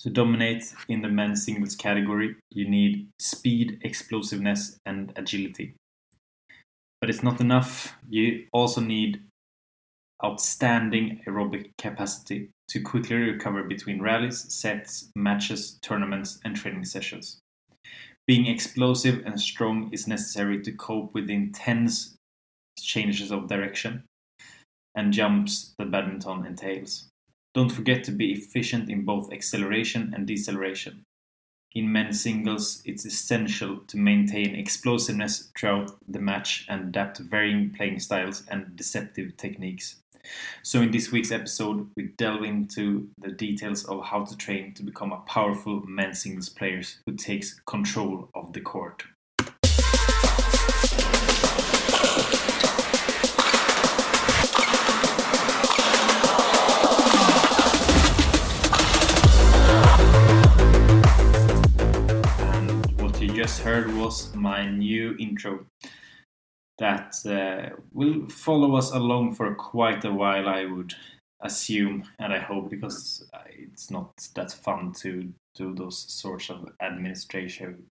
To dominate in the men's singles category, you need speed, explosiveness, and agility. But it's not enough. You also need outstanding aerobic capacity to quickly recover between rallies, sets, matches, tournaments, and training sessions. Being explosive and strong is necessary to cope with intense changes of direction and jumps that badminton entails. Don't forget to be efficient in both acceleration and deceleration. In men's singles, it's essential to maintain explosiveness throughout the match and adapt to varying playing styles and deceptive techniques. So, in this week's episode, we delve into the details of how to train to become a powerful men's singles player who takes control of the court. Heard was my new intro that uh, will follow us along for quite a while, I would assume, and I hope, because it's not that fun to do those sorts of administration,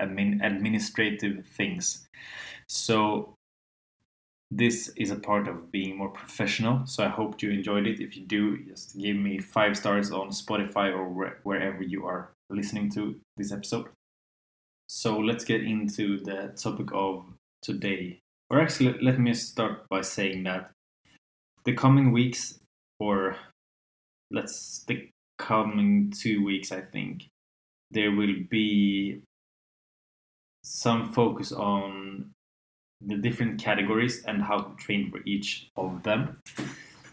admin, administrative things. So this is a part of being more professional. So I hope you enjoyed it. If you do, just give me five stars on Spotify or wherever you are listening to this episode. So let's get into the topic of today. Or actually, let me start by saying that the coming weeks, or let's the coming two weeks, I think, there will be some focus on the different categories and how to train for each of them.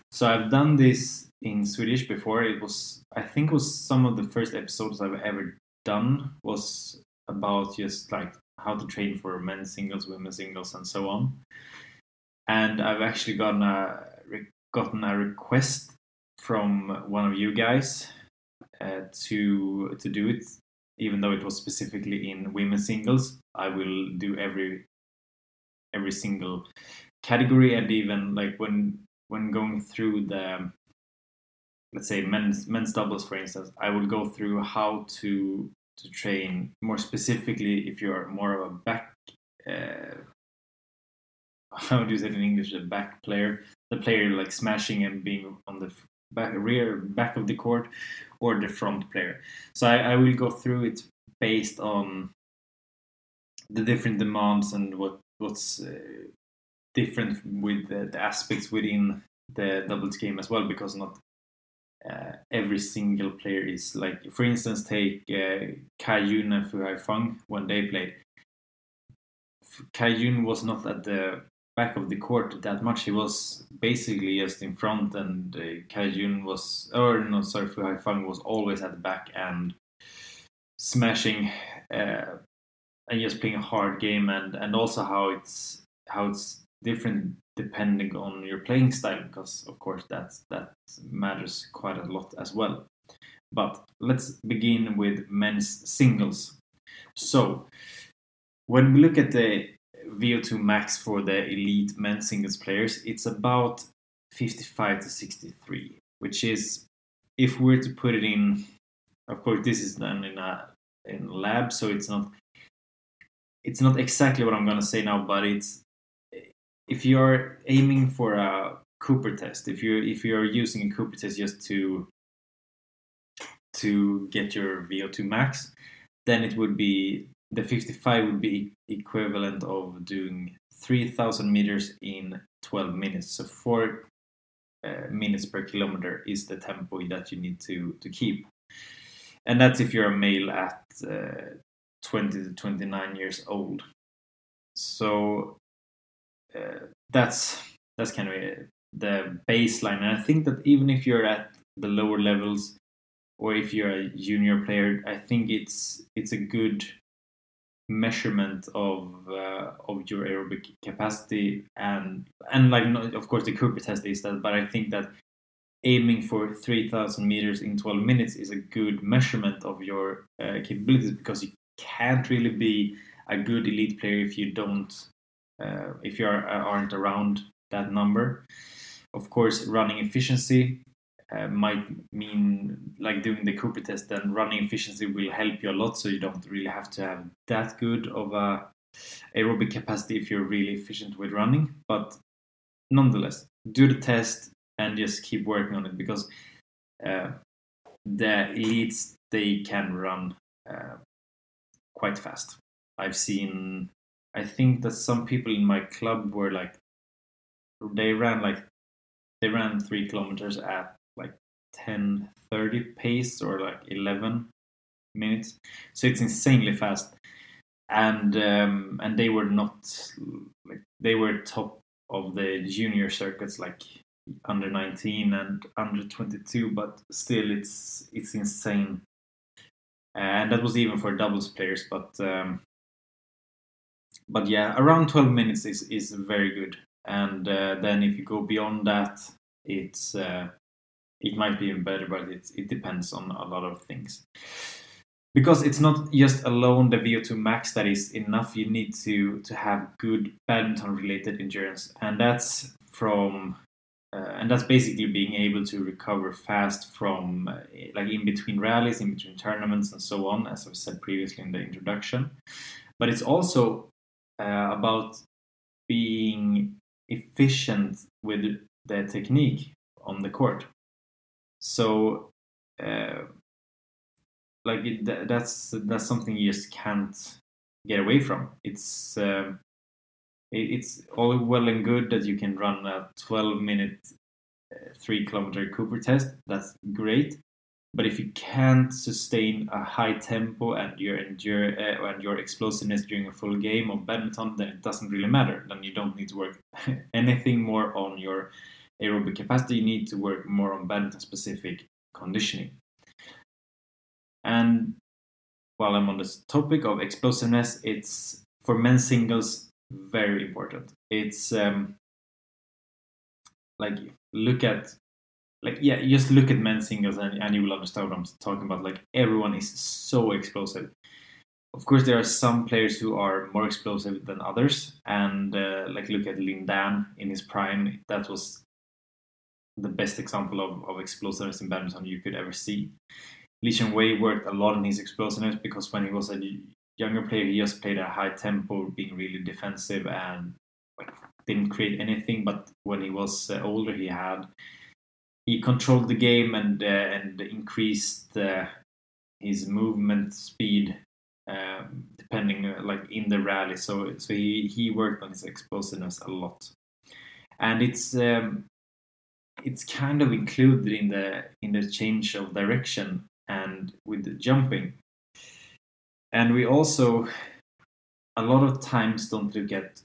So I've done this in Swedish before. It was I think it was some of the first episodes I've ever done was about just like how to train for men's singles, women's singles, and so on. And I've actually gotten a gotten a request from one of you guys uh, to to do it, even though it was specifically in women's singles. I will do every every single category, and even like when when going through the let's say men's men's doubles, for instance, I will go through how to to train more specifically if you're more of a back uh, how do you say it in English? A back player? The player like smashing and being on the back rear back of the court or the front player. So I, I will go through it based on the different demands and what what's uh, different with the, the aspects within the doubles game as well because not uh, every single player is like, for instance, take uh, Cai Yun and Fu Haifeng when they played. Cai Yun was not at the back of the court that much. He was basically just in front, and uh, Cai Yun was, or no, sorry, Fu Haifeng was always at the back and smashing uh, and just playing a hard game, and and also how it's how it's different depending on your playing style because of course that that matters quite a lot as well. But let's begin with men's singles. So when we look at the VO2 max for the elite men's singles players it's about 55 to 63 which is if we're to put it in of course this is done in a in lab so it's not it's not exactly what I'm gonna say now but it's if you're aiming for a Cooper test, if you if you're using a Cooper test just to to get your VO2 max, then it would be the 55 would be equivalent of doing 3000 meters in 12 minutes. So four uh, minutes per kilometer is the tempo that you need to to keep, and that's if you're a male at uh, 20 to 29 years old. So that's that's kind of the baseline. And I think that even if you're at the lower levels, or if you're a junior player, I think it's it's a good measurement of uh, of your aerobic capacity and and like of course the Cooper test is that, but I think that aiming for 3000 meters in 12 minutes is a good measurement of your uh, capabilities because you can't really be a good elite player if you don't uh, if you are, uh, aren't around that number. Of course, running efficiency uh, might mean like doing the Cooper test, then running efficiency will help you a lot. So you don't really have to have that good of a aerobic capacity if you're really efficient with running. But nonetheless, do the test and just keep working on it because uh, the elites they can run uh, quite fast. I've seen. I think that some people in my club were like they ran like they ran three kilometers at like 10 30 pace or like 11 minutes. So it's insanely fast. And um, and they were not like they were top of the junior circuits like under 19 and under 22 but still it's it's insane. And that was even for doubles players but um, but yeah around 12 minutes is is very good. And uh, then if you go beyond that it's uh, it might be even better but it, it depends on a lot of things. Because it's not just alone the VO2 max that is enough you need to to have good badminton related endurance. And that's from uh, and that's basically being able to recover fast from uh, like in between rallies in between tournaments and so on as i've said previously in the introduction. But it's also uh, about being efficient with the technique on the court. So, uh, like it, that's that's something you just can't get away from. It's uh, it, it's all well and good that you can run a 12 minute uh, three kilometer Cooper test. That's great, but if you can't sustain a high tempo and your endure uh, and your explosiveness during a full game of badminton, then it doesn't really matter. Then you don't need to work anything more on your aerobic capacity. You need to work more on badminton specific conditioning. And while I'm on this topic of explosiveness, it's for men's singles very important. It's um, like look at like yeah, just look at men's singles and, and you will understand what I'm talking about. Like everyone is so explosive. Of course, there are some players who are more explosive than others, and uh, like look at Lin Dan in his prime. That was the best example of, of explosiveness in badminton you could ever see. Lee Chong Wei worked a lot on his explosiveness because when he was a younger player, he just played at a high tempo, being really defensive and like didn't create anything. But when he was uh, older, he had he controlled the game and uh, and increased uh, his movement speed um, depending uh, like in the rally. So so he he worked on his explosiveness a lot, and it's um, it's kind of included in the in the change of direction and with the jumping. And we also a lot of times don't look at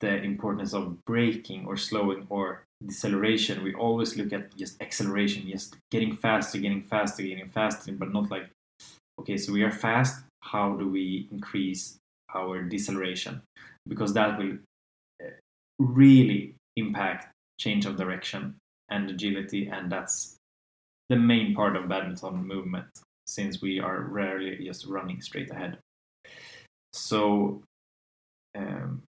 the importance of braking or slowing or deceleration. We always look at just acceleration, just getting faster, getting faster, getting faster, but not like, okay, so we are fast. How do we increase our deceleration? Because that will uh, really impact change of direction and agility, and that's the main part of badminton movement since we are rarely just running straight ahead. So, um,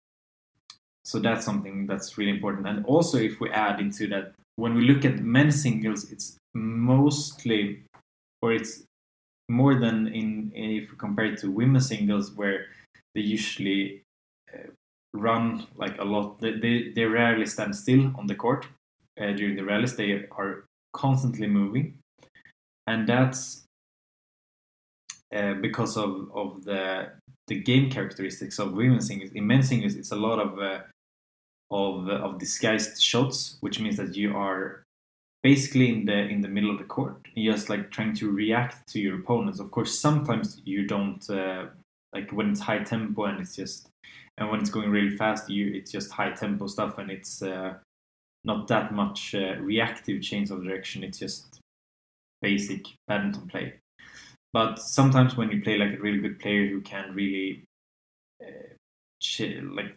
so that's something that's really important. And also, if we add into that, when we look at men's singles, it's mostly, or it's more than in if we compare to women's singles, where they usually uh, run like a lot. They, they, they rarely stand still on the court uh, during the rallies. They are constantly moving, and that's uh, because of, of the the game characteristics of women's singles. In men's singles, it's a lot of uh, of uh, of disguised shots, which means that you are basically in the in the middle of the court, just like trying to react to your opponents. Of course, sometimes you don't uh, like when it's high tempo and it's just and when it's going really fast, you it's just high tempo stuff and it's uh, not that much uh, reactive change of direction. It's just basic badminton play. But sometimes when you play like a really good player who can really uh, like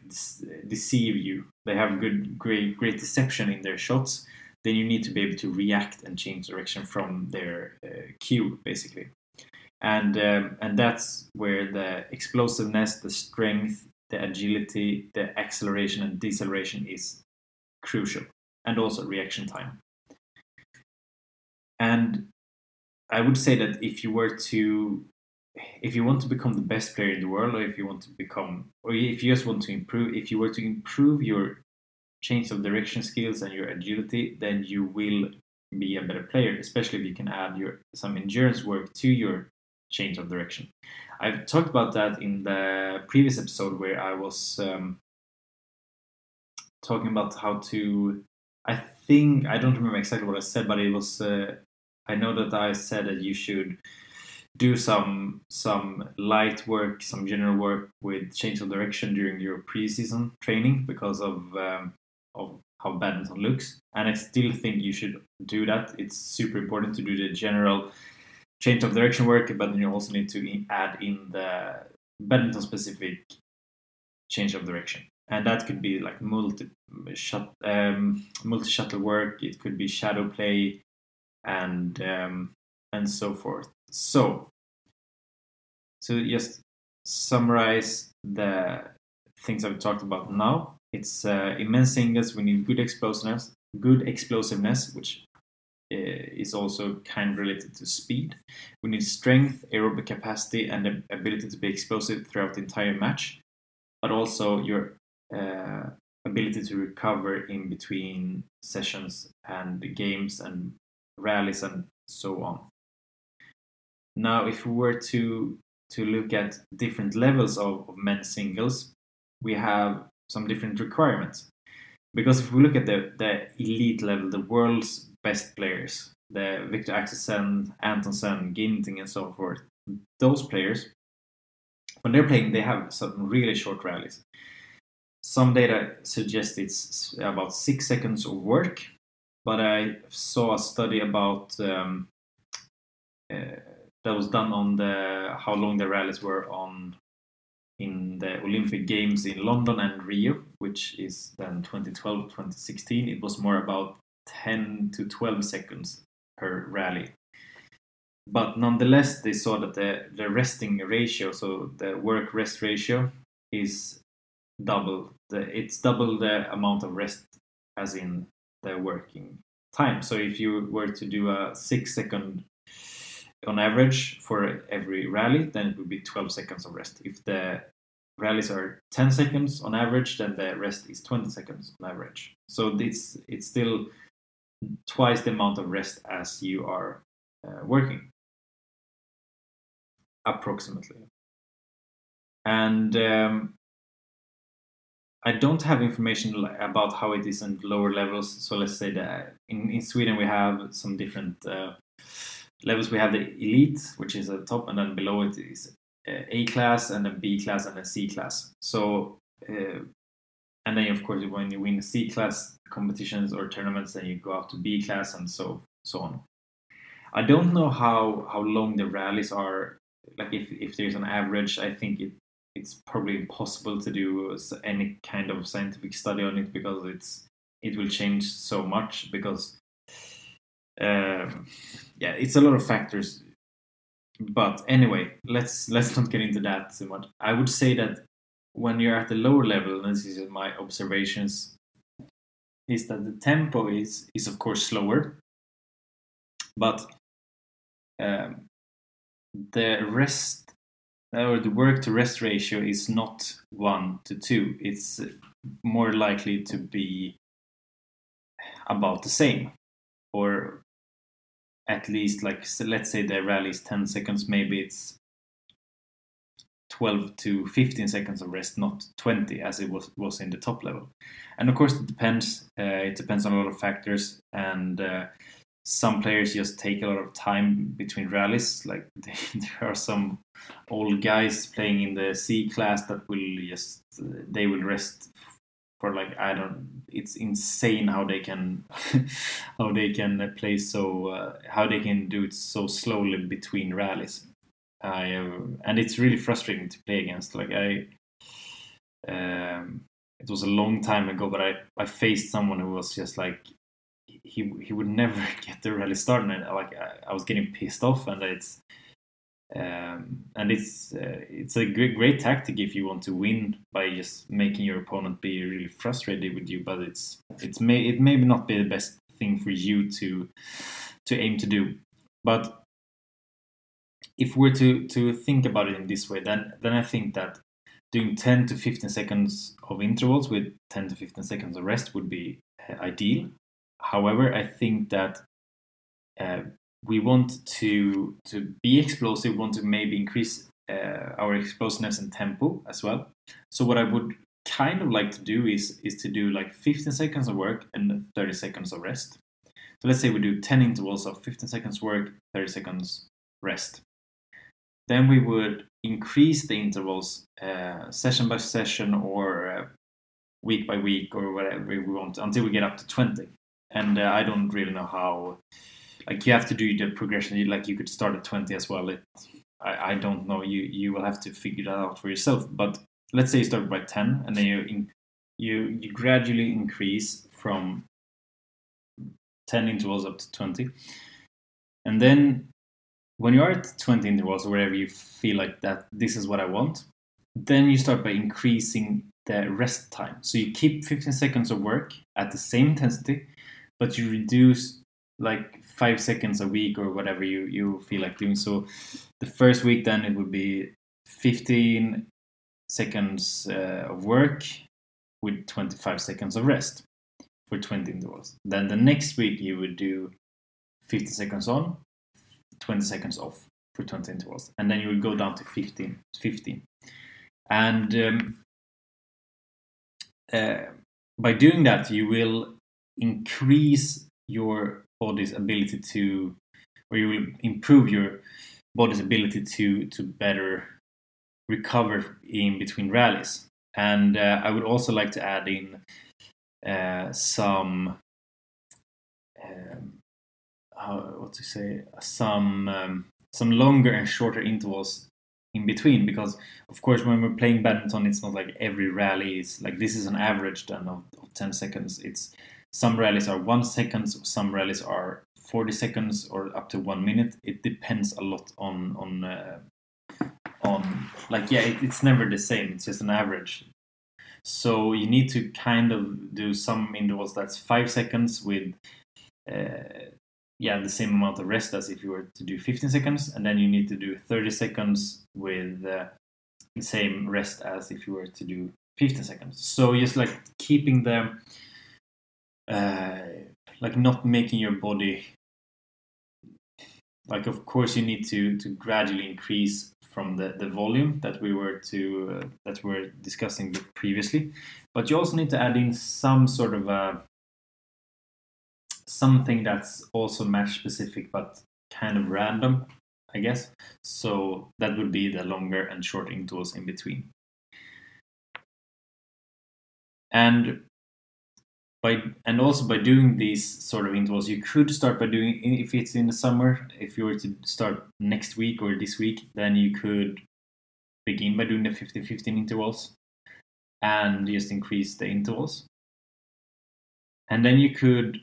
deceive you, they have good, great, great deception in their shots. Then you need to be able to react and change direction from their uh, cue, basically. And um, and that's where the explosiveness, the strength, the agility, the acceleration and deceleration is crucial, and also reaction time. and I would say that if you were to if you want to become the best player in the world, or if you want to become, or if you just want to improve, if you were to improve your change of direction skills and your agility, then you will be a better player, especially if you can add your some endurance work to your change of direction. I've talked about that in the previous episode where I was um, talking about how to. I think I don't remember exactly what I said, but it was. Uh, I know that I said that you should do some some light work, some general work with change of direction during your preseason training because of um, of how badminton looks. And I still think you should do that. It's super important to do the general change of direction work, but then you also need to add in the badminton specific change of direction. And that could be like multi shut, um, multi shuttle work. It could be shadow play, and um, and so forth. So, to just summarize the things I've talked about now, it's uh, immense singles. We need good explosiveness, good explosiveness, which uh, is also kind of related to speed. We need strength, aerobic capacity, and the ability to be explosive throughout the entire match, but also your uh, ability to recover in between sessions and games and rallies and so on. Now, if we were to to look at different levels of, of men's singles, we have some different requirements. Because if we look at the, the elite level, the world's best players, the Viktor Axelsen, Antonsen, Ginting, and so forth, those players, when they're playing, they have some really short rallies. Some data suggests it's about six seconds of work, but I saw a study about um, uh, that was done on the how long the rallies were on in the Olympic Games in London and Rio, which is then 2012 2016. It was more about 10 to 12 seconds per rally. But nonetheless, they saw that the, the resting ratio, so the work rest ratio, is double. The, it's double the amount of rest as in the working time. So if you were to do a six second on average for every rally, then it would be 12 seconds of rest. If the rallies are 10 seconds on average, then the rest is 20 seconds on average. So it's it's still twice the amount of rest as you are uh, working, approximately. And um, I don't have information about how it is in lower levels. So let's say that in, in Sweden we have some different uh, levels. We have the elite, which is at the top, and then below it is uh, A class, and then B class, and then C class. So, uh, and then of course when you win C class competitions or tournaments, then you go up to B class, and so so on. I don't know how how long the rallies are. Like if if there's an average, I think it it's probably impossible to do any kind of scientific study on it because it's it will change so much because um, yeah it's a lot of factors. But anyway let's let's not get into that too much. I would say that when you're at the lower level and this is my observations is that the tempo is is of course slower. But um, the rest or the work to rest ratio is not one to two. It's more likely to be about the same, or at least like so let's say the rally is 10 seconds, maybe it's 12 to 15 seconds of rest, not 20 as it was was in the top level. And of course, it depends. Uh, it depends on a lot of factors and. Uh, some players just take a lot of time between rallies. Like there are some old guys playing in the C class that will just they will rest for like I don't. It's insane how they can how they can play so uh, how they can do it so slowly between rallies. I uh, and it's really frustrating to play against. Like I. Um, it was a long time ago, but I, I faced someone who was just like he he would never get the rally started. And like I, I was getting pissed off, and it's um, and it's uh, it's a great, great tactic if you want to win by just making your opponent be really frustrated with you. But it's it's may it may not be the best thing for you to to aim to do. But if we're to to think about it in this way, then then I think that doing 10 to 15 seconds of intervals with 10 to 15 seconds of rest would be uh, ideal. However, I think that uh, we want to to be explosive, want to maybe increase uh, our explosiveness and tempo as well. So what I would kind of like to do is is to do like 15 seconds of work and 30 seconds of rest. So let's say we do 10 intervals of 15 seconds work, 30 seconds rest. Then we would increase the intervals uh, session by session or uh, week by week or whatever we want until we get up to 20. And uh, I don't really know how. Like you have to do the progression. Like you could start at 20 as well. It, I, I don't know. You you will have to figure that out for yourself. But let's say you start by 10 and then you in, you you gradually increase from 10 intervals up to 20. And then when you're at 20 intervals or wherever you feel like that this is what I want, then you start by increasing the rest time. So you keep 15 seconds of work at the same intensity, but you reduce like five seconds a week or whatever you, you feel like doing. So the first week, then it would be 15 seconds uh, of work with 25 seconds of rest for 20 intervals. Then the next week, you would do 50 seconds on, 20 seconds off for 20 intervals. And then you would go down to 15. 15. And um, uh, by doing that, you will increase your body's ability to, or you will improve your body's ability to to better recover in between rallies. And uh, I would also like to add in uh, some um, how, what to say some um, some longer and shorter intervals in between because of course when we're playing badminton it's not like every rally is like this is an average then of, of 10 seconds it's some rallies are one seconds some rallies are 40 seconds or up to one minute. It depends a lot on on uh, on like yeah it, it's never the same it's just an average. So you need to kind of do some intervals that's five seconds with uh, yeah the same amount of rest as if you were to do 15 seconds and then you need to do 30 seconds with uh, the same rest as if you were to do 15 seconds. So just like keeping the uh, like not making your body like of course you need to to gradually increase from the, the volume that we were to uh, that we were discussing previously but you also need to add in some sort of a something that's also match specific but kind of random, I guess. So that would be the longer and short intervals in between. And by and also by doing these sort of intervals, you could start by doing if it's in the summer. If you were to start next week or this week, then you could begin by doing the 15-15 intervals and just increase the intervals. And then you could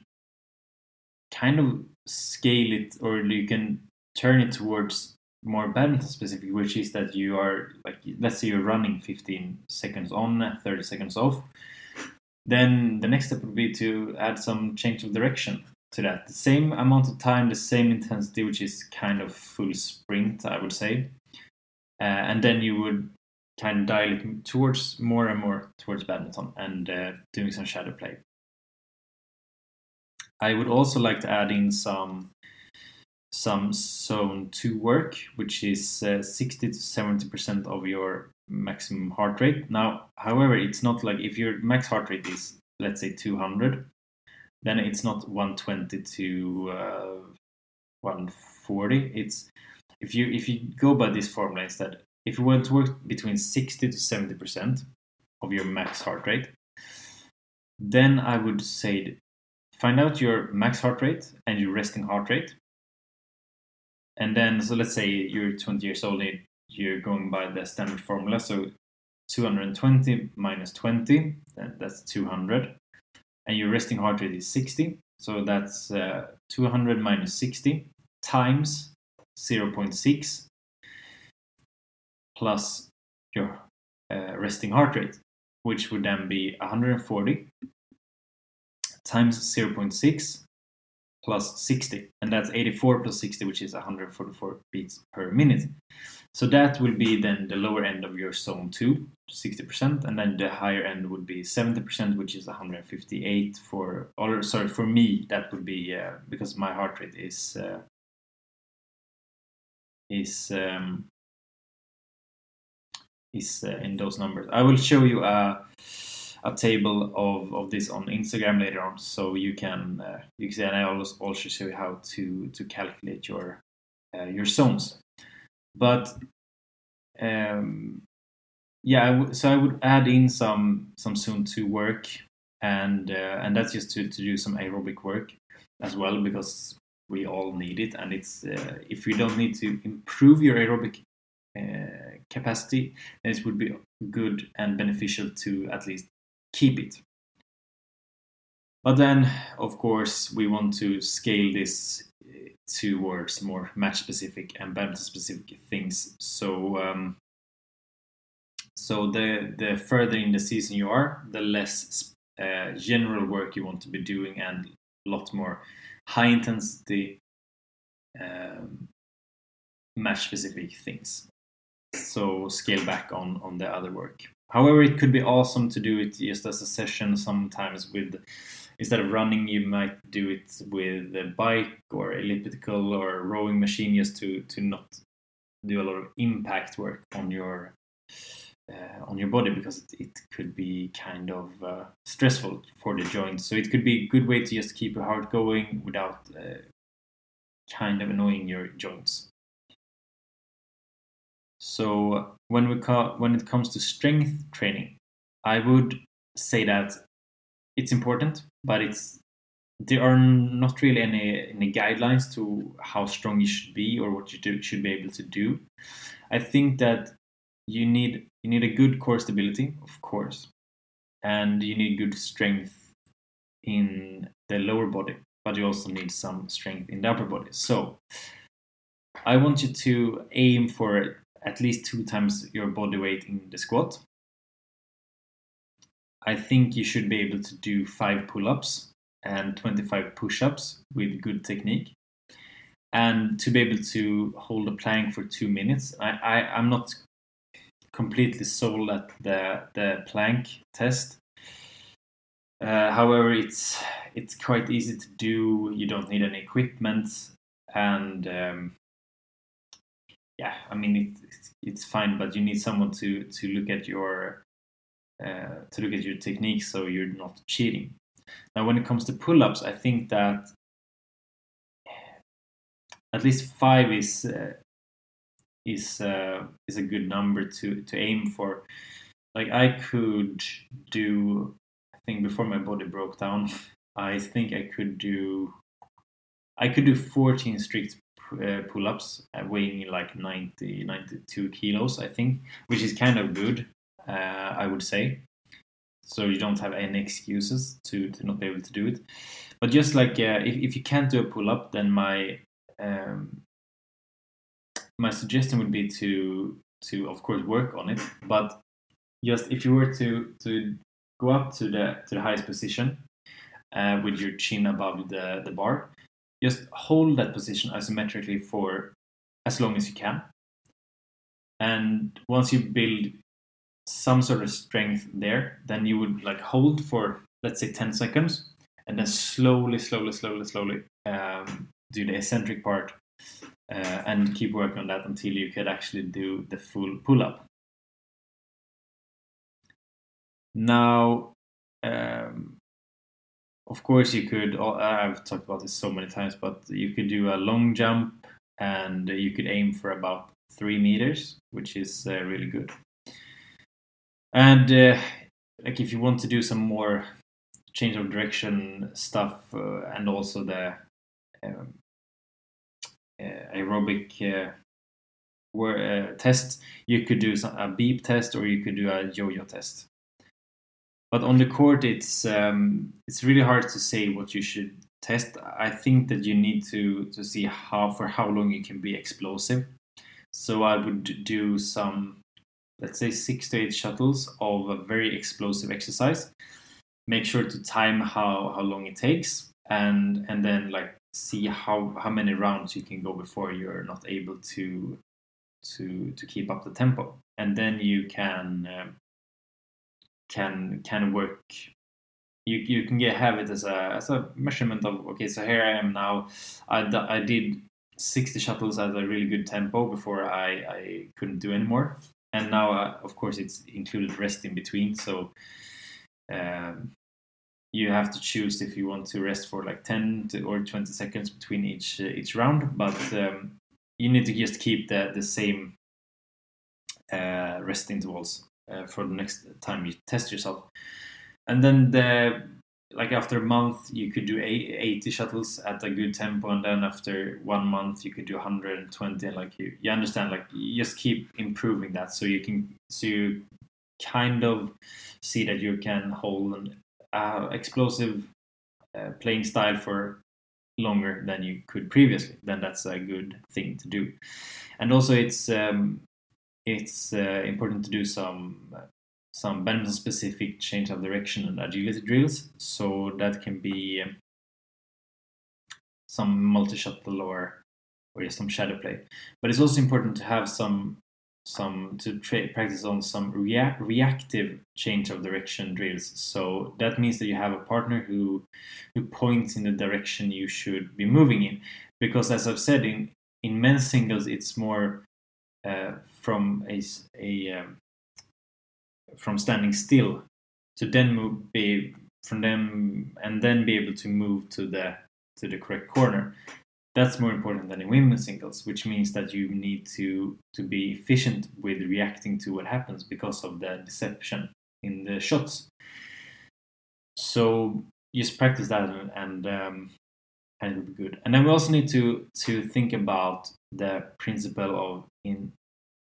kind of scale it or you can turn it towards more badminton specific, which is that you are like let's say you're running 15 seconds on, 30 seconds off. Then the next step would be to add some change of direction to that. The same amount of time, the same intensity, which is kind of full sprint, I would say. Uh, and then you would kind of dial it towards more and more towards badminton and uh, doing some shadow play. I would also like to add in some some zone 2 work, which is uh, 60 to 70% of your maximum heart rate. Now, however, it's not like if your max heart rate is, let's say, 200, then it's not 120 to uh, 140. It's if you if you go by this formula instead, if you want to work between 60 to 70% of your max heart rate, then I would say find out your max heart rate and your resting heart rate. And then, so let's say you're 20 years old, you're going by the standard formula. So 220 minus 20, that's 200. And your resting heart rate is 60. So that's uh, 200 minus 60 times 0.6 plus your uh, resting heart rate, which would then be 140 times 0.6 plus 60, and that's 84 plus 60, which is 144 beats per minute. So that will be then the lower end of your zone 2, 60%, and then the higher end would be 70%, which is 158 for, or sorry, for me, that would be uh, because my heart rate is uh, is um, is uh, in those numbers. I will show you a a table of, of this on Instagram later on, so you can uh, you can I also also show you how to to calculate your uh, your zones. But um, yeah, so I would add in some some zone two work, and uh, and that's just to, to do some aerobic work as well because we all need it, and it's uh, if you don't need to improve your aerobic uh, capacity, then it would be good and beneficial to at least keep it. But then, of course, we want to scale this uh, towards more match specific and badminton specific things. So, um, so the the further in the season you are, the less uh, general work you want to be doing, and a lot more high intensity um, match specific things. So scale back on on the other work. However, it could be awesome to do it just as a session sometimes with instead of running you might do it with a bike or elliptical or rowing machine just to to not do a lot of impact work on your uh, on your body because it, it could be kind of uh, stressful for the joints. So it could be a good way to just keep your heart going without uh, kind of annoying your joints. So when we call, when it comes to strength training, I would say that it's important, but it's there are not really any any guidelines to how strong you should be or what you do, should be able to do. I think that you need you need a good core stability, of course, and you need good strength in the lower body, but you also need some strength in the upper body. So I want you to aim for at least two times your body weight in the squat. I think you should be able to do five pull ups and 25 push ups with good technique. And to be able to hold a plank for two minutes, I, I, I'm not completely sold at the, the plank test. Uh, however, it's it's quite easy to do. You don't need any equipment, and um, yeah, I mean it, it's, it's fine, but you need someone to to look at your uh, to look at your technique so you're not cheating. Now, when it comes to pull-ups, I think that at least five is uh, is uh, is a good number to to aim for. Like I could do, I think before my body broke down, I think I could do, I could do 14 strict uh, pull-ups uh, weighing like 90 92 kilos i think which is kind of good uh, i would say. So you don't have any excuses to, to not be able to do it. But just like uh, if, if you can't do a pull-up then my um, my suggestion would be to to of course work on it. But just if you were to to go up to the to the highest position uh, with your chin above the the bar just hold that position isometrically for as long as you can. And once you build some sort of strength there, then you would like hold for let's say 10 seconds and then slowly, slowly, slowly, slowly um, do the eccentric part uh, and keep working on that until you could actually do the full pull up. Now, um, of course you could i've talked about this so many times but you could do a long jump and you could aim for about three meters which is uh, really good and uh, like if you want to do some more change of direction stuff uh, and also the um, uh, aerobic uh, uh, test you could do some, a beep test or you could do a yo-yo test but on the court, it's um, it's really hard to say what you should test. I think that you need to to see how for how long you can be explosive. So I would do some, let's say six to eight shuttles of a very explosive exercise. Make sure to time how how long it takes, and and then like see how how many rounds you can go before you're not able to to to keep up the tempo, and then you can um, can can work. You, you can get have it as a as a measurement of okay so here I am now I, I did 60 shuttles at a really good tempo before I, I couldn't do anymore and now uh, of course it's included rest in between. So um, you have to choose if you want to rest for like 10 to, or 20 seconds between each uh, each round. But um, you need to just keep the the same uh, rest intervals uh, for the next time you test yourself. And then the like after a month you could do 80 shuttles at a good tempo and then after one month you could do 120 and like you, you understand like you just keep improving that. So you can so you kind of see that you can hold an uh, explosive uh, playing style for longer than you could previously. Then that's a good thing to do. And also it's um, it's uh, important to do some some badminton specific change of direction and agility drills. So that can be um, some multi shuttle or or some shadow play. But it's also important to have some some to tra- practice on some rea- reactive change of direction drills. So that means that you have a partner who who points in the direction you should be moving in. Because as I've said in in men's singles, it's more uh, from a, a um, from standing still to then move be from them and then be able to move to the to the correct corner. That's more important than in women's singles which means that you need to to be efficient with reacting to what happens because of the deception in the shots. So just practice that and, and um, and it'll be good. And then we also need to to think about the principle of in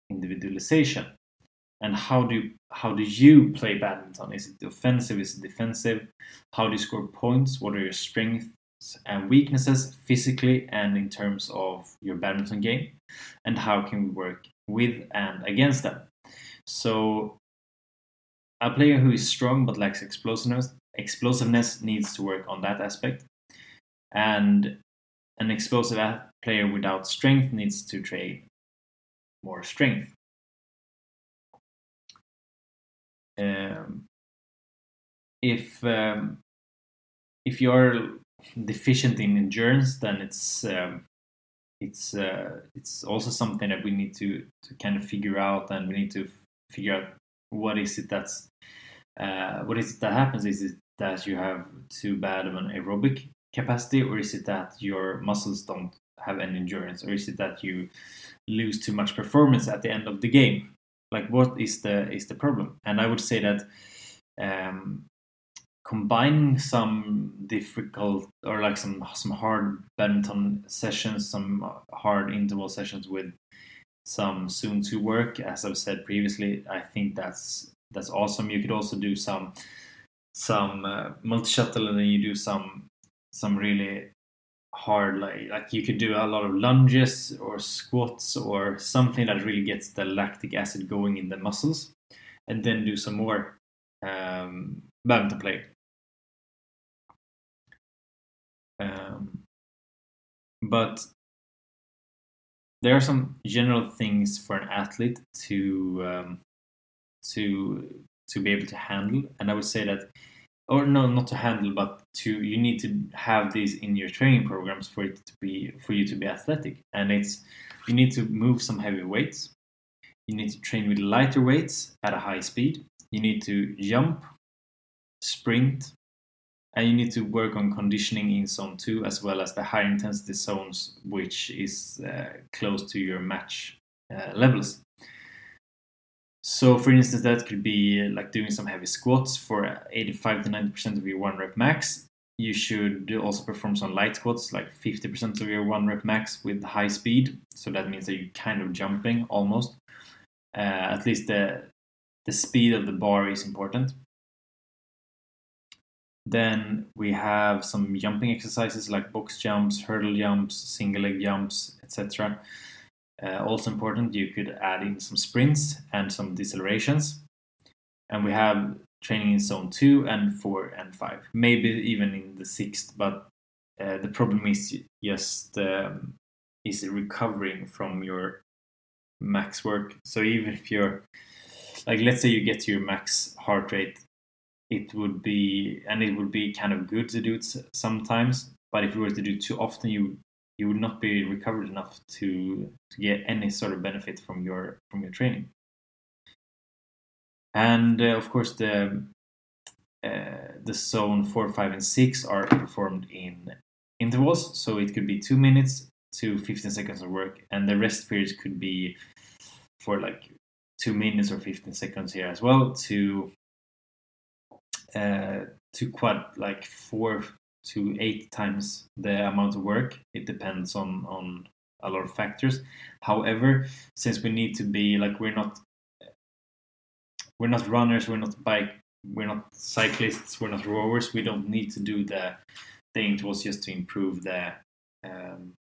individualization and how do you, how do you play badminton? Is it offensive? Is it defensive? How do you score points? What are your strengths and weaknesses physically and in terms of your badminton game? And how can we work with and against them? So a player who is strong but lacks explosiveness explosiveness needs to work on that aspect. And an explosive player without strength needs to trade more strength. Um, if um, if you're deficient in endurance, then it's um, it's uh, it's also something that we need to to kind of figure out, and we need to figure out what is it that's uh, what is it that happens? Is it that you have too bad of an aerobic capacity, or is it that your muscles don't have any endurance, or is it that you lose too much performance at the end of the game? Like what is the is the problem? And i would say that um, combining some difficult or like some some hard badminton sessions some hard interval sessions with some zone 2 work as i've said previously i think that's that's awesome. You could also do some some uh, multi shuttle and then you do some some really hard like like you could do a lot of lunges or squats or something that really gets the lactic acid going in the muscles and then do some more um, badminton play. Um, but there are some general things for an athlete to um, to to be able to handle and i would say that or no not to handle but to you need to have these in your training programs for it to be for you to be athletic. And it's you need to move some heavy weights. You need to train with lighter weights at a high speed. You need to jump sprint and you need to work on conditioning in zone 2 as well as the high intensity zones which is uh, close to your match uh, levels so, for instance, that could be like doing some heavy squats for 85 to 90% of your one rep max. You should also perform some light squats, like 50% of your one rep max with high speed. So that means that you're kind of jumping almost. Uh, at least the the speed of the bar is important. Then we have some jumping exercises like box jumps, hurdle jumps, single leg jumps, etc. Uh, also important, you could add in some sprints and some decelerations. And we have training in zone 2 and 4 and 5, maybe even in the sixth, but uh, the problem is just um, is recovering from your max work. So even if you're like, let's say you get to your max heart rate, it would be and it would be kind of good to do it sometimes. But if you were to do it too often, you you would not be recovered enough to to get any sort of benefit from your from your training. And uh, of course, the uh, the zone four, five, and six are performed in intervals. So it could be two minutes to 15 seconds of work, and the rest periods could be for like two minutes or 15 seconds here as well to uh, to quad like four to eight times the amount of work. It depends on on a lot of factors. However, since we need to be like we're not we're not runners, we're not bike, we're not cyclists, we're not rowers. We don't need to do the the intervals just to improve the um,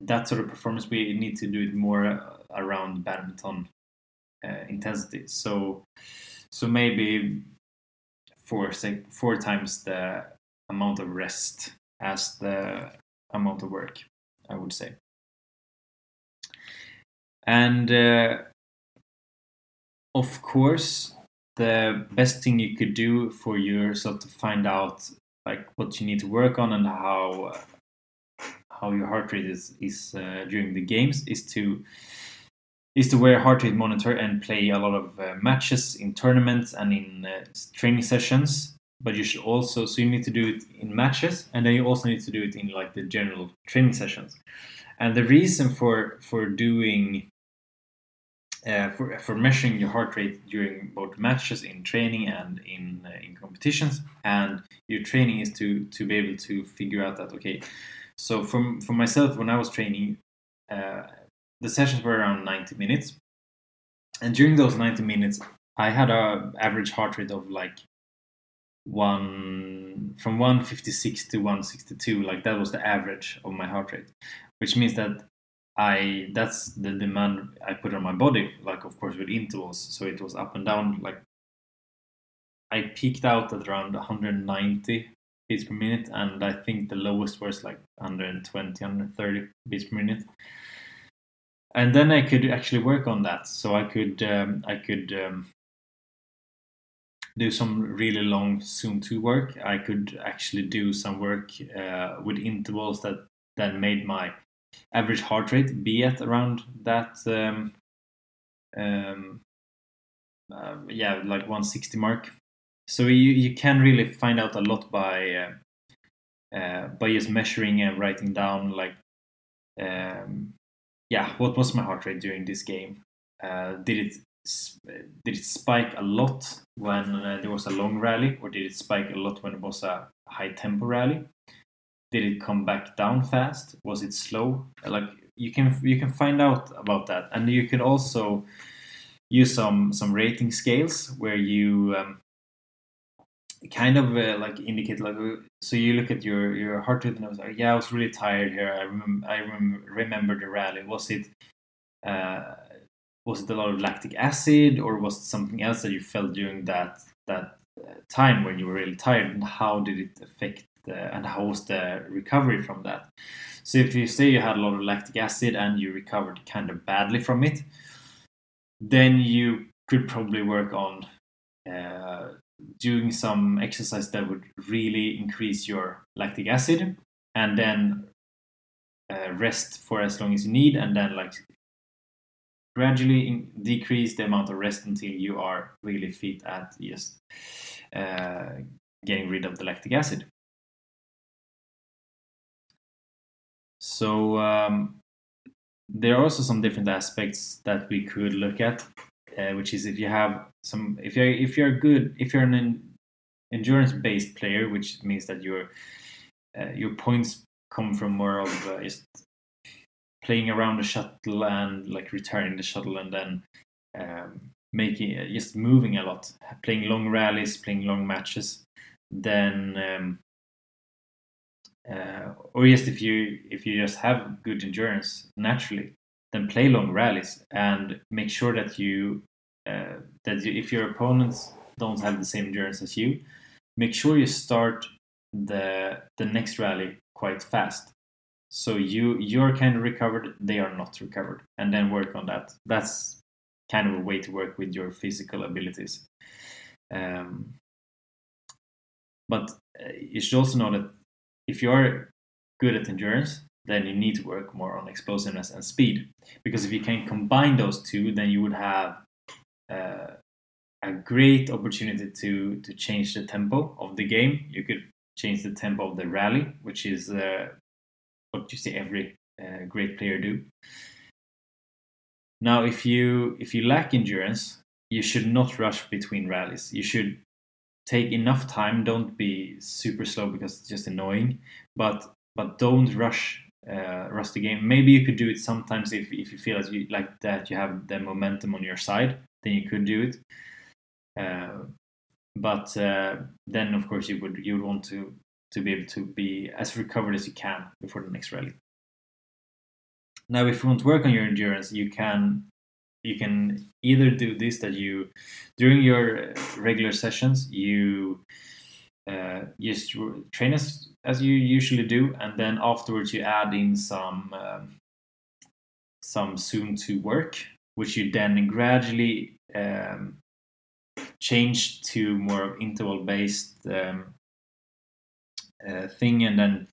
that sort of performance. We need to do it more around badminton uh, intensity. So so maybe four four times the amount of rest as the amount of work, I would say. And uh, of course, the best thing you could do for yourself to find out like what you need to work on and how uh, how your heart rate is is uh, during the games is to is to wear a heart rate monitor and play a lot of uh, matches in tournaments and in uh, training sessions. But you should also so you need to do it in matches, and then you also need to do it in like the general training sessions. And the reason for for doing uh, for for measuring your heart rate during both matches in training and in uh, in competitions, and your training is to to be able to figure out that okay. So from for myself, when I was training, uh, the sessions were around 90 minutes. And during those 90 minutes i had a average heart rate of like one from 156 to 162 like that was the average of my heart rate which means that i that's the demand i put on my body like of course with intervals. So it was up and down like i peaked out at around 190 beats per minute and i think the lowest was like 120 130 beats per minute and then I could actually work on that. So I could um, I could um, do some really long Zone two work. I could actually do some work uh, with intervals that then made my average heart rate be at around that. Um, um, uh, yeah, like 160 mark. So you, you can really find out a lot by uh, uh, by just measuring and writing down like um, yeah, what was my heart rate during this game? Uh, did it did it spike a lot when uh, there was a long rally, or did it spike a lot when it was a high tempo rally? Did it come back down fast? Was it slow? Like you can you can find out about that, and you can also use some some rating scales where you um, kind of uh, like indicate like uh, so you look at your your heart rate and I was like yeah I was really tired here. I remember I rem- remember the rally. Was it uh, was it a lot of lactic acid or was it something else that you felt during that that uh, time when you were really tired? And how did it affect the, and how was the recovery from that? So if you say you had a lot of lactic acid and you recovered kind of badly from it then you could probably work on uh, doing some exercise that would really increase your lactic acid and then uh, rest for as long as you need and then like gradually decrease the amount of rest until you are really fit at just uh, getting rid of the lactic acid. So um, there are also some different aspects that we could look at uh, which is if you have some if you're if you're good if you're an endurance based player, which means that your uh, your points come from more of uh, just playing around the shuttle and like returning the shuttle and then um, making uh, just moving a lot, playing long rallies, playing long matches, then um, uh, or just if you if you just have good endurance naturally, then play long rallies and make sure that you uh, that you, if your opponents don't have the same endurance as you, make sure you start the the next rally quite fast. So you you're kind of recovered, they are not recovered, and then work on that. That's kind of a way to work with your physical abilities. Um, but uh, you should also know that if you're good at endurance, then you need to work more on explosiveness and speed. Because if you can combine those two, then you would have uh, a great opportunity to to change the tempo of the game. You could change the tempo of the rally, which is uh, what you see every uh, great player do. Now, if you if you lack endurance, you should not rush between rallies. You should take enough time. Don't be super slow because it's just annoying. But but don't rush uh, rush the game. Maybe you could do it sometimes if, if you feel as you like that you have the momentum on your side, then you could do it. Uh, but uh, then of course you would you would want to to be able to be as recovered as you can before the next rally. Now, if you want to work on your endurance, you can you can either do this that you during your regular sessions you uh, just train as as you usually do, and then afterwards you add in some um, some Zone 2 work, which you then gradually um, change to more interval based um, uh, thing, and then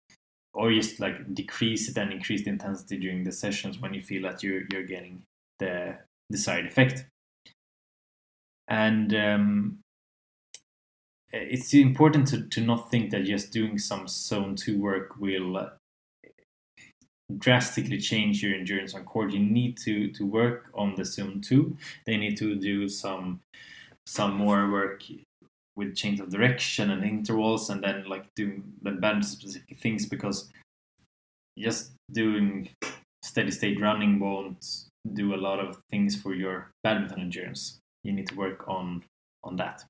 or just like decrease it and increase the intensity during the sessions when you feel that you're you're getting the desired effect. And um, it's important to, to not think that just doing some zone 2 work will drastically change your endurance on court. You need to to work on the zone 2 they need to do some some more work with change of direction and intervals and then like doing the band specific things because just doing steady state running won't do a lot of things for your badminton endurance. You need to work on on that.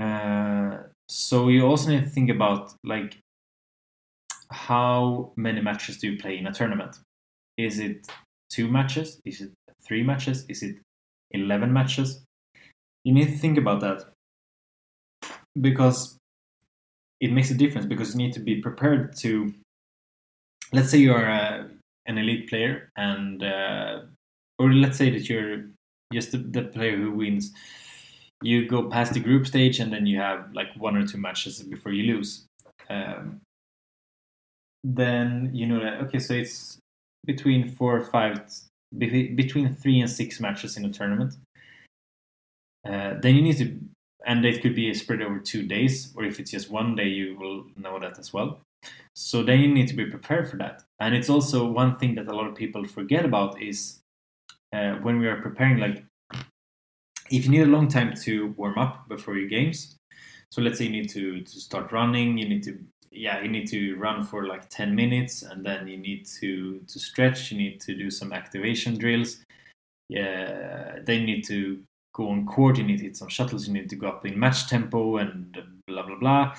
Uh, so you also need to think about like how many matches do you play in a tournament? Is it two matches? Is it three matches? Is it eleven matches? You need to think about that because it makes a difference because you need to be prepared to let's say you're uh, an elite player and uh, or let's say that you're just the, the player who wins you go past the group stage and then you have like one or two matches before you lose. Um, then you know that okay, so it's between four or five, between three and six matches in a tournament. Uh, then you need to, and it could be spread over two days, or if it's just one day, you will know that as well. So then you need to be prepared for that. And it's also one thing that a lot of people forget about is uh, when we are preparing, like if you need a long time to warm up before your games, so let's say you need to, to start running, you need to yeah, you need to run for like 10 minutes and then you need to, to stretch, you need to do some activation drills. Yeah, then you need to go on court, you need to hit some shuttles, you need to go up in match tempo and blah blah blah.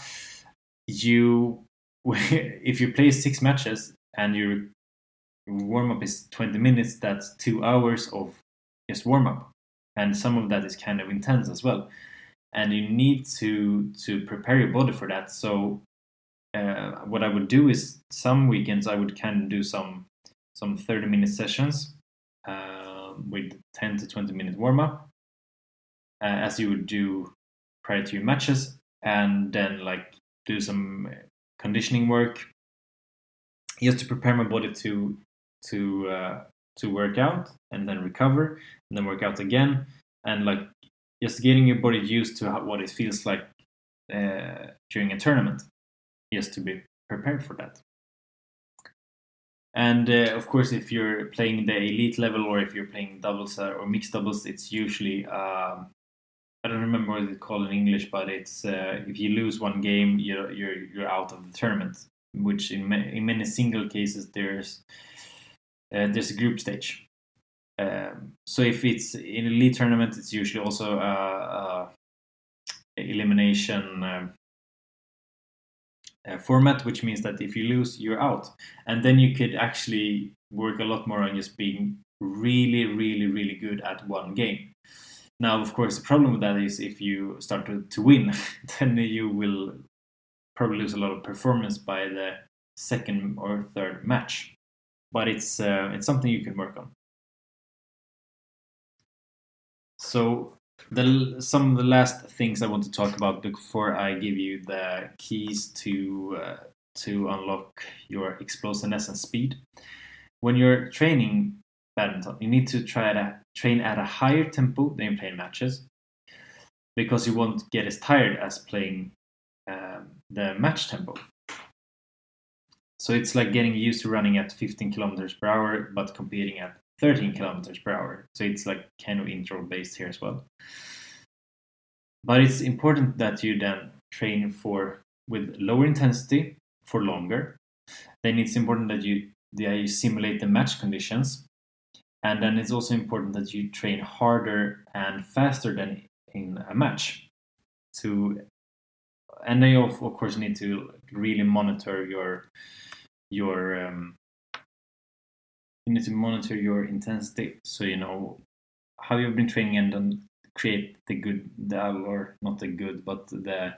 You if you play six matches and your warm up is 20 minutes, that's two hours of just warm up and some of that is kind of intense as well and you need to to prepare your body for that so uh, what i would do is some weekends i would kind of do some some 30 minute sessions uh, with 10 to 20 minute warm up uh, as you would do prior to your matches and then like do some conditioning work just to prepare my body to to uh, to work out and then recover and then work out again and like just getting your body used to what it feels like uh, during a tournament just to be prepared for that and uh, of course if you're playing the elite level or if you're playing doubles uh, or mixed doubles it's usually um, I don't remember what it's called in English, but it's uh, if you lose one game, you're you're you're out of the tournament. Which in ma- in many single cases there's uh, there's a group stage. Um, so if it's in league tournament, it's usually also a, a elimination um, format, which means that if you lose, you're out, and then you could actually work a lot more on just being really, really, really good at one game. Now, of course, the problem with that is if you start to, to win, then you will probably lose a lot of performance by the second or third match. But it's uh, it's something you can work on. So the some of the last things I want to talk about before I give you the keys to uh, to unlock your explosiveness and speed. When you're training badminton, you need to try to train at a higher tempo than you play matches because you won't get as tired as playing um, the match tempo. So it's like getting used to running at 15 kilometers per hour but competing at 13 kilometers per hour. So it's like kind of interval based here as well. But it's important that you then train for with lower intensity for longer. Then it's important that you that you simulate the match conditions. And then it's also important that you train harder and faster than in a match. To and then you of course need to really monitor your your um, you need to monitor your intensity. So you know how you've been training and then create the good the or not the good but the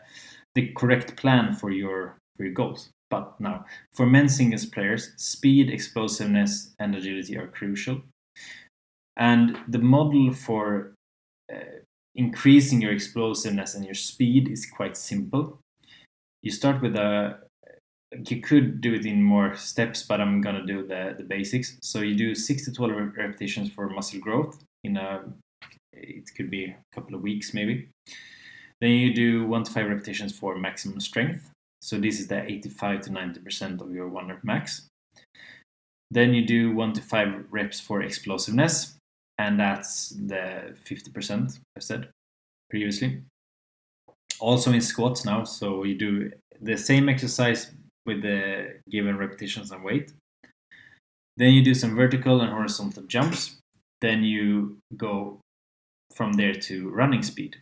the correct plan for your for your goals. But now for men singles players speed explosiveness and agility are crucial. And the model for uh, increasing your explosiveness and your speed is quite simple. You start with a you could do it in more steps, but I'm gonna do the, the basics. So you do six to 12 repetitions for muscle growth in a, it could be a couple of weeks maybe. Then you do one to five repetitions for maximum strength. So this is the 85 to 90% of your one rep max. Then you do one to five reps for explosiveness, and that's the 50% I said previously. Also in squats now, so you do the same exercise with the given repetitions and weight. Then you do some vertical and horizontal jumps. Then you go from there to running speed.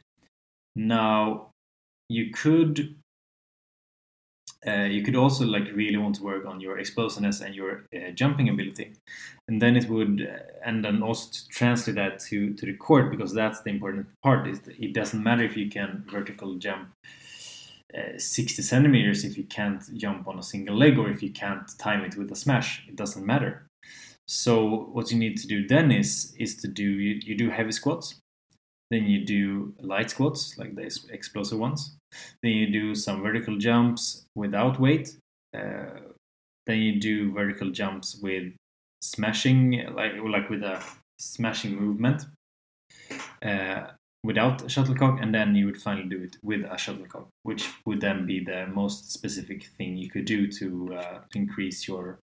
Now, you could uh, you could also like really want to work on your explosiveness and your uh, jumping ability, and then it would uh, and then also to translate that to to the court because that's the important part. Is it doesn't matter if you can vertical jump uh, 60 centimeters if you can't jump on a single leg or if you can't time it with a smash it doesn't matter. So what you need to do then is is to do you, you do heavy squats. Then you do light squats like the explosive ones. Then you do some vertical jumps without weight. Uh, then you do vertical jumps with smashing like like with a smashing movement. Uh, without a shuttlecock, and then you would finally do it with a shuttlecock, which would then be the most specific thing you could do to, uh, increase your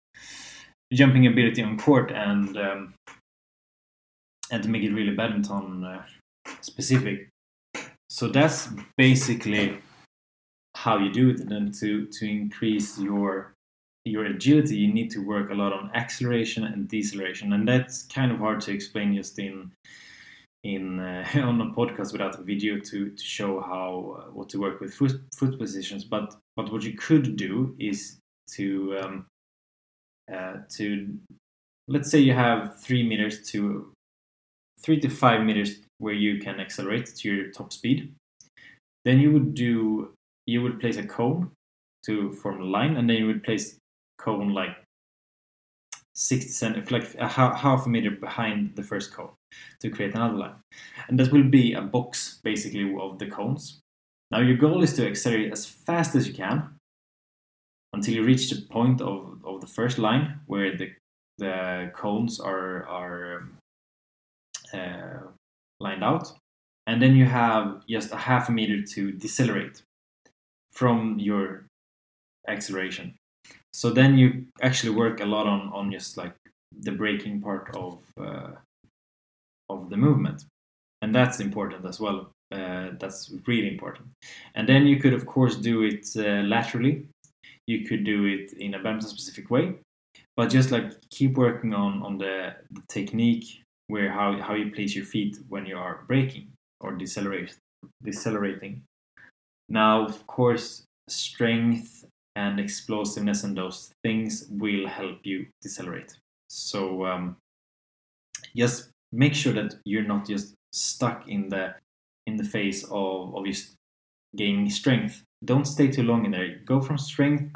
jumping ability on court and um, and to make it really badminton uh, specific. So that's basically how you do it. And then to to increase your your agility, you need to work a lot on acceleration and deceleration, and that's kind of hard to explain just in in uh, on a podcast without a video to to show how uh, what to work with foot, foot positions. But but what you could do is to um, uh, to let's say you have three meters to three to five meters where you can accelerate to your top speed. Then you would do you would place a cone to form a line, and then you would place cone like 60 centimeters, like a half a meter behind the first cone to create another line. And that will be a box basically of the cones. Now your goal is to accelerate as fast as you can until you reach the point of, of the first line where the, the cones are, are uh, lined out. And then you have just a half a meter to decelerate from your acceleration. So then you actually work a lot on, on just like the braking part of uh, of the movement, and that's important as well. Uh, that's really important. And then you could of course do it uh, laterally. You could do it in a badminton specific way, but just like keep working on on the, the technique where how how you place your feet when you are braking or decelerate decelerating. Now, of course, strength and explosiveness and those things will help you decelerate. So um, just make sure that you're not just stuck in the in the phase of, of just gaining strength don't stay too long in there. Go from strength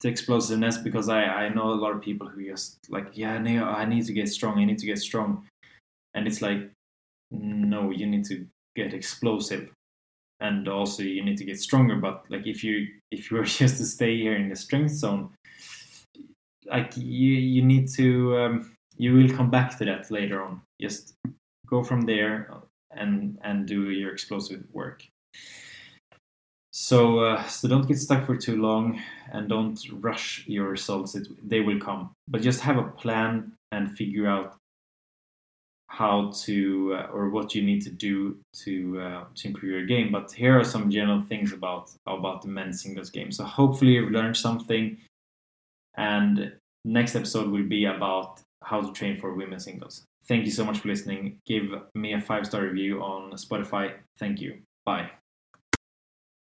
to explosiveness because I, I know a lot of people who just like, yeah, no, I need to get strong, I need to get strong. And it's like, no, you need to get explosive. And also you need to get stronger. But like if you if you were just to stay here in the strength zone, like you you need to um, you will come back to that later on. Just go from there and and do your explosive work. So, uh, so don't get stuck for too long and don't rush your results. It, they will come, but just have a plan and figure out how to uh, or what you need to do to uh, to improve your game. But here are some general things about about the men's singles game. So hopefully you've learned something. And next episode will be about how to train for women's singles. Thank you so much for listening. Give me a five star review on Spotify. Thank you. Bye.